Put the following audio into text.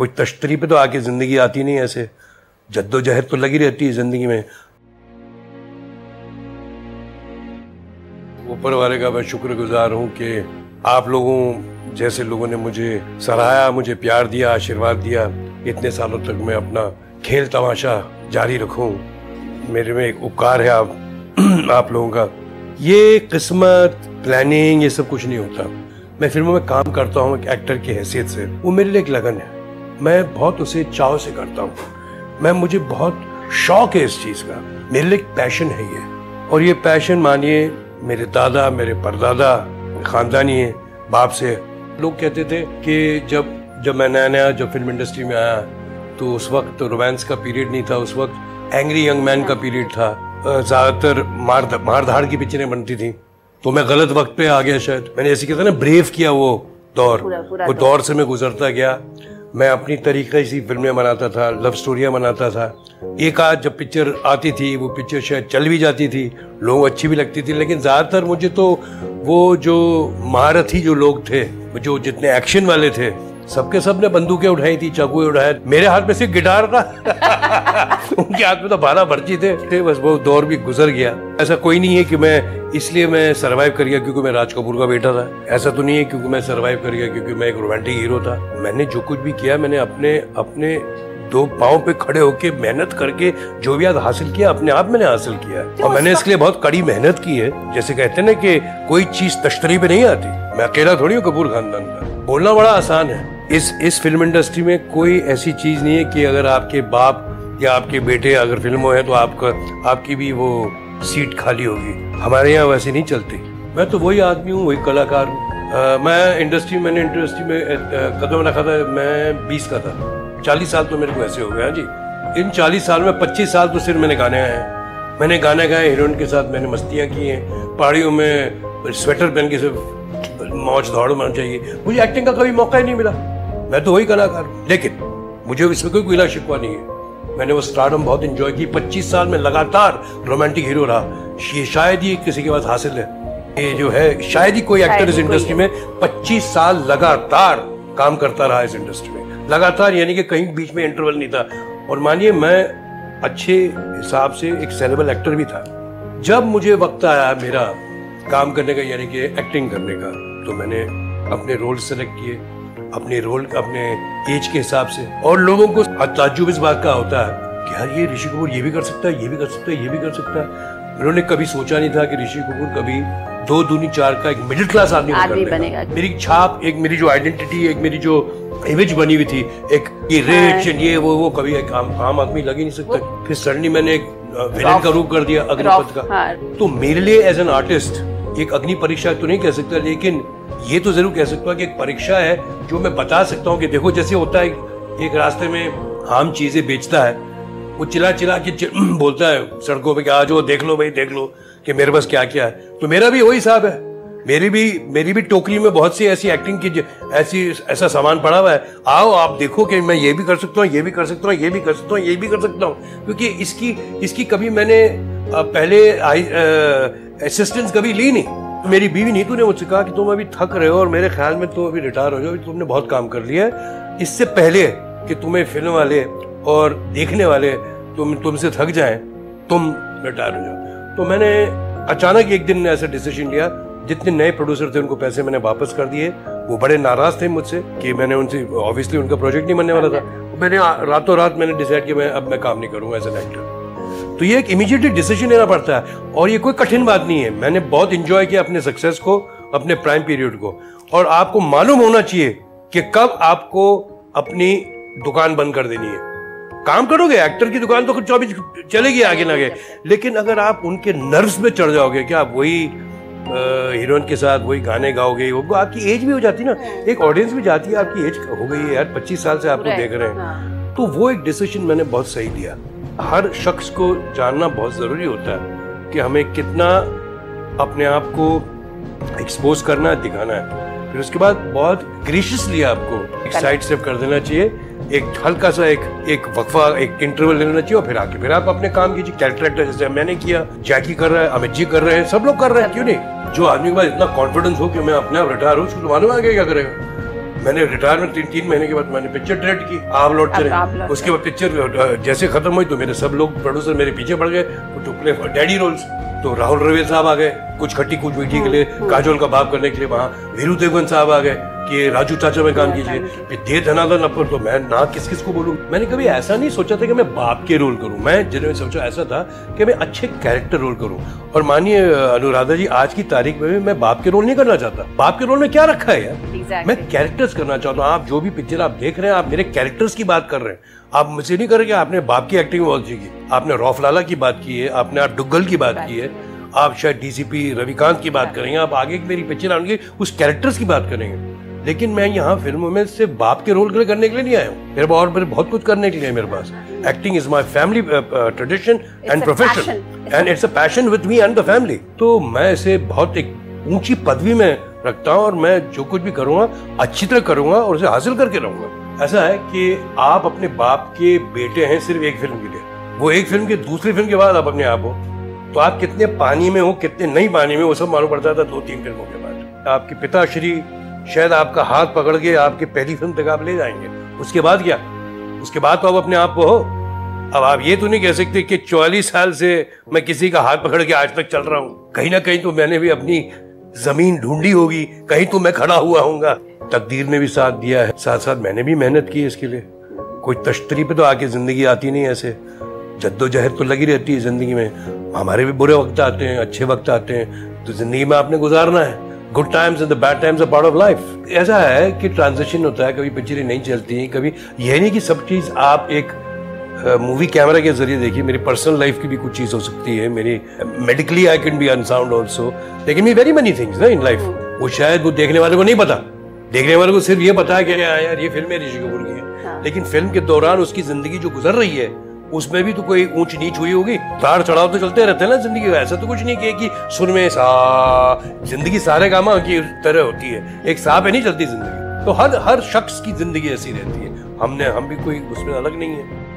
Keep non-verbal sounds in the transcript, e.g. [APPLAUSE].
कोई तश्तरी पे तो आके ज़िंदगी आती नहीं ऐसे। जद्दोजहद तो लगी रहती है ज़िंदगी में। ऊपर वाले का मैं शुक्रगुजार हूँ कि आप लोगों जैसे लोगों ने मुझे सराहाया मुझे प्यार दिया, आशीर्वाद दिया। इतने सालों तक मैं अपना खेल तमाशा जारी रखूँ। मेरे में एक उपकार है आप [CLEARS THROAT] आप लोगों का। ये किस्मत प्लानिंग ये सब कुछ नहीं होता। मैं फ़िल्मों में काम करता हूँ एक एक्टर की हैसियत से। वो मेरे लिए एक लगन है। मैं बहुत उसे चाव से करता हूँ। मैं मुझे बहुत शौक है इस चीज़ का। मेरे लिए पैशन है ये। और ये पैशन मानिए मेरे दादा मेरे परदादा खानदानी है बाप से। लोग कहते थे कि जब जब मैं नया नया जब फ़िल्म इंडस्ट्री में आया तो उस वक्त तो रोमांस का पीरियड नहीं था उस वक्त एंग्री यंग मैन का पीरियड था। ज़्यादातर मार मार धाड़ की पिक्चरें बनती थी। तो मैं गलत वक्त पे आ गया शायद। मैंने ऐसे कहता ना ब्रेव किया वो दौर। पूरा, पूरा वो दौर से मैं गुजरता गया। मैं अपनी तरीके से फ़िल्में बनाता था लव स्टोरियाँ बनाता था। एक आध जब पिक्चर आती थी वो पिक्चर शायद चल भी जाती थी लोग अच्छी भी लगती थी लेकिन ज़्यादातर मुझे तो वो जो महारथी जो लोग थे जो जितने एक्शन वाले थे सबके सबने बंदूकें उठाई थी चाकू उठाए मेरे हाथ में सिर्फ़ गिटार था। [LAUGHS] उनके हाथ में तो बारह भर्ची थे, थे बस वो दौर भी गुजर गया। ऐसा कोई नहीं है कि मैं इसलिए मैं सरवाइव कर गया क्योंकि मैं राज कपूर का बेटा था। ऐसा तो नहीं है क्योंकि मैं सरवाइव कर गया क्योंकि मैं एक रोमांटिक हीरो था। मैंने जो कुछ भी किया मैंने अपने अपने दो पाओ पे खड़े होके मेहनत करके जो भी आज हासिल किया अपने आप मैंने हासिल किया। तो और मैंने इसके लिए बहुत कड़ी मेहनत की है। जैसे कहते हैं ना कि कोई चीज़ तश्तरी पे नहीं आती। मैं अकेला थोड़ी हूँ कपूर खानदान का। बोलना बड़ा आसान है। इस इस फ़िल्म इंडस्ट्री में कोई ऐसी चीज़ नहीं है कि अगर आपके बाप या आपके बेटे अगर फ़िल्मों है तो आपका आपकी भी वो सीट खाली होगी। हमारे यहाँ वैसे नहीं चलती। मैं तो वही आदमी हूँ, वही कलाकार हूँ। मैं इंडस्ट्री, मैंने इंडस्ट्री में कदम रखा था, मैं बीस का था। चालीस साल तो मेरे को ऐसे हो गया हाँ जी। इन चालीस साल में पच्चीस साल तो सिर्फ़ मैंने गाने गाए हैं। मैंने गाने गाए, हीरोइन के साथ मैंने मस्तियाँ की हैं। पहाड़ियों में स्वेटर पहन के सिर्फ़ मौज दौड़ मारना चाहिए। मुझे एक्टिंग का कभी मौका ही नहीं मिला। मैं तो वही कलाकार लेकिन मुझे इसमें कोई गिला शिकवा नहीं है। मैंने वो स्टारडम बहुत इंजॉय की। 25 साल में लगातार रोमांटिक हीरो रहा। ये शायद ही किसी के पास हासिल है। ये जो है शायद ही कोई एक्टर इस इंडस्ट्री में 25 साल लगातार काम करता रहा इस इंडस्ट्री में। लगातार यानी कि कहीं बीच में इंटरवल नहीं था। और मानिए मैं अच्छे हिसाब से एक सेलेबल एक्टर भी था। जब मुझे वक्त आया मेरा काम करने का यानी कि एक्टिंग करने का तो मैंने अपने रोल सेलेक्ट किए। अपने रोल अपने एज के हिसाब से। और लोगों को ताजुब इस बात का होता है कि यार ये ऋषि कपूर ये भी कर सकता है ये भी कर सकता है ये भी कर सकता है। उन्होंने कभी सोचा नहीं था कि ऋषि कपूर कभी दो दूनी चार का एक मिडिल क्लास आदमी आदमी बनेगा। मेरी छाप एक मेरी जो आइडेंटिटी एक मेरी जो इमेज बनी हुई थी एक ये रिच हाँ। ये वो वो कभी एक आम, आम आदमी लग ही नहीं सकता। फिर सडनली मैंने एक विलेन का रूप कर दिया अग्निपथ का। तो मेरे लिए एज एन आर्टिस्ट एक अग्नि परीक्षा तो नहीं कह सकता लेकिन ये तो ज़रूर कह सकता हूँ कि एक परीक्षा है जो मैं बता सकता हूँ कि देखो, जैसे होता है, एक रास्ते में आम चीज़ें बेचता है, वो चिल्ला चिल्ला के [CLEARS THROAT] बोलता है सड़कों पे कि आ जाओ देख लो भाई, देख लो कि मेरे पास क्या क्या है। तो मेरा भी वही हिसाब है। मेरी भी मेरी भी टोकरी में बहुत सी ऐसी एक्टिंग की ऐसी, ऐसा सामान पड़ा हुआ है। आओ, आप देखो कि मैं ये भी कर सकता हूँ, ये भी कर सकता हूँ, ये भी कर सकता हूँ, ये भी कर सकता हूँ। क्योंकि इसकी इसकी कभी मैंने पहले असिस्टेंस कभी ली नहीं। मेरी बीवी नीतू ने मुझसे कहा कि तुम अभी थक रहे हो और मेरे ख्याल में तुम अभी रिटायर हो जाओ तुमने बहुत काम कर लिया है। इससे पहले कि तुम्हें फ़िल्म वाले और देखने वाले तुम, तुमसे थक जाए, तुम रिटायर हो जाओ। तो मैंने अचानक एक दिन ऐसा डिसीज़न लिया, जितने नए प्रोड्यूसर थे उनको पैसे मैंने वापस कर दिए। वो बड़े नाराज़ थे मुझसे कि मैंने उनसे ऑब्वियसली उनका प्रोजेक्ट नहीं बनने वाला था। मैंने रातों रात मैंने डिसाइड किया मैं, अब मैं काम नहीं करूँगा एज एन एक्टर तो ये एक इमीजिएटली डिसीज़न लेना पड़ता है। और ये कोई कठिन बात नहीं है। मैंने बहुत इंजॉय किया अपने सक्सेस को अपने प्राइम पीरियड को। और आपको मालूम होना चाहिए कि कब आपको अपनी दुकान बंद कर देनी है। काम करोगे? एक्टर की दुकान तो चौबीस चलेगी आगे ना आगे। लेकिन अगर आप उनके नर्व्स में चढ़ जाओगे क्या आप वही हीरोइन के साथ वही गाने गाओगे वो आपकी एज भी हो जाती है। ना एक ऑडियंस भी जाती है आपकी एज हो गई है यार पच्चीस साल से आपको देख रहे हैं। हाँ। तो वो एक डिसीज़न मैंने बहुत सही लिया। हर शख्स को जानना बहुत ज़रूरी होता है कि हमें कितना अपने आप को एक्सपोज करना है, दिखाना है। फिर उसके बाद बहुत ग्रेशियसली आपको साइड स्टेप कर देना चाहिए। एक हल्का सा एक एक वक्फा, एक इंटरवल लेना चाहिए और फिर आके, फिर आप अपने काम कीजिए। कैरेक्टर जैसे मैंने किया जैकी कर रहा है अमित जी कर रहे हैं, सब लोग कर रहे हैं, क्यों नहीं? जो आदमी के पास इतना कॉन्फिडेंस हो कि मैं अपने आप रिटायर हूँ उसको तो मालूम आगे क्या करेगा? मैंने रिटायरमेंट तीन तीन महीने के बाद मैंने पिक्चर डायरेक्ट की आप लौट चले उसके बाद पिक्चर जैसे खत्म हुई तो मेरे सब लोग प्रोड्यूसर मेरे पीछे पड़ गए टू प्ले डैडी रोल्स तो राहुल रवेल साहब आ गए कुछ खट्टी कुछ मीठी के लिए काजोल का बाप करने के लिए वहाँ वीरू देवगन साहब आ गए। कि राजू चाचा में काम कीजिए। फिर दे धनादन अपर तो मैं ना किस किस को बोलूँ? मैंने कभी ऐसा नहीं सोचा था कि मैं बाप के रोल करूँ। मैं जिन्होंने सोचा ऐसा था कि मैं अच्छे कैरेक्टर रोल करूँ। और मानिए अनुराधा जी आज की तारीख में भी मैं बाप के रोल नहीं करना चाहता। बाप के रोल में क्या रखा है यार? Exactly. मैं कैरेक्टर्स करना चाहता हूँ। आप जो भी पिक्चर आप देख रहे हैं आप मेरे कैरेक्टर्स की बात कर रहे हैं। आप मुझे नहीं कर रहे आपने बाप की एक्टिंग बहुत की। आपने रौफ लाला की बात की है आपने आप डुग्गल की बात की है। आप शायद डीसीपी रविकांत की बात करेंगे आप आगे मेरी पिक्चर आएँगे उस कैरेक्टर्स की बात करेंगे। लेकिन मैं यहाँ फ़िल्मों में सिर्फ़ बाप के रोल करने के लिए नहीं आया हूँ। मेरे और मेरे बहुत कुछ करने के लिए मेरे पास। Acting is my family tradition and profession and it's a passion with me and the family तो मैं इसे बहुत एक ऊँची पदवी में रखता हूँ और मैं जो कुछ भी करूँगा अच्छी तरह करूँगा और उसे हासिल करके रहूँगा। ऐसा है कि आप अपने बाप के बेटे हैं सिर्फ़ एक फ़िल्म के लिए। वो एक फ़िल्म के दूसरी फ़िल्म के बाद आप अपने आप हो। तो आप कितने पानी में हो कितने नहीं पानी में वो सब मालूम पड़ता था दो तीन फ़िल्मों के बाद। आपके पिताश्री शायद आपका हाथ पकड़ के आपकी पहली फ़िल्म तक आप ले जाएँगे। उसके बाद क्या? उसके बाद तो आप अपने आप को हो। अब आप ये तो नहीं कह सकते कि चौवालीस साल से मैं किसी का हाथ पकड़ के आज तक चल रहा हूँ। कहीं ना कहीं तो मैंने भी अपनी ज़मीन ढूंढी होगी। कहीं तो मैं खड़ा हुआ हूँगा तकदीर ने भी साथ दिया है। साथ साथ मैंने भी मेहनत की है इसके लिए। कोई तश्तरी पे तो आके ज़िंदगी आती नहीं ऐसे। जद्दोजहद तो लगी रहती है ज़िंदगी में। हमारे भी बुरे वक्त आते हैं, अच्छे वक्त आते हैं। तो ज़िंदगी में आपने गुजारना है। Good times and the bad times part of life ऐसा है कि ट्रांजिशन होता है कभी पिक्चरें नहीं चलती हैं कभी यह नहीं कि सब चीज़ आप एक मूवी कैमरा के ज़रिए देखिए मेरी पर्सनल लाइफ की भी कुछ चीज़ हो सकती है मेरी medically I can be unsound also लेकिन मी वेरी मनी थिंग्स ना इन लाइफ वो शायद वो देखने वाले को नहीं पता। देखने वाले को सिर्फ़ ये पता है कि यार ये फ़िल्म है ऋषि कपूर की हाँ। लेकिन फ़िल्म के दौरान उसकी ज़िंदगी जो गुजर रही है उसमें भी तो कोई ऊंच नीच हुई होगी। तार चढ़ाव तो चलते रहते हैं ना ज़िंदगी ऐसा तो कुछ नहीं किया कि सुन में सा। ज़िंदगी सारे कामा की तरह होती है। एक साह पे नहीं चलती ज़िंदगी। तो हर हर शख्स की ज़िंदगी ऐसी रहती है। हमने, हम भी कोई, उसमें अलग नहीं है।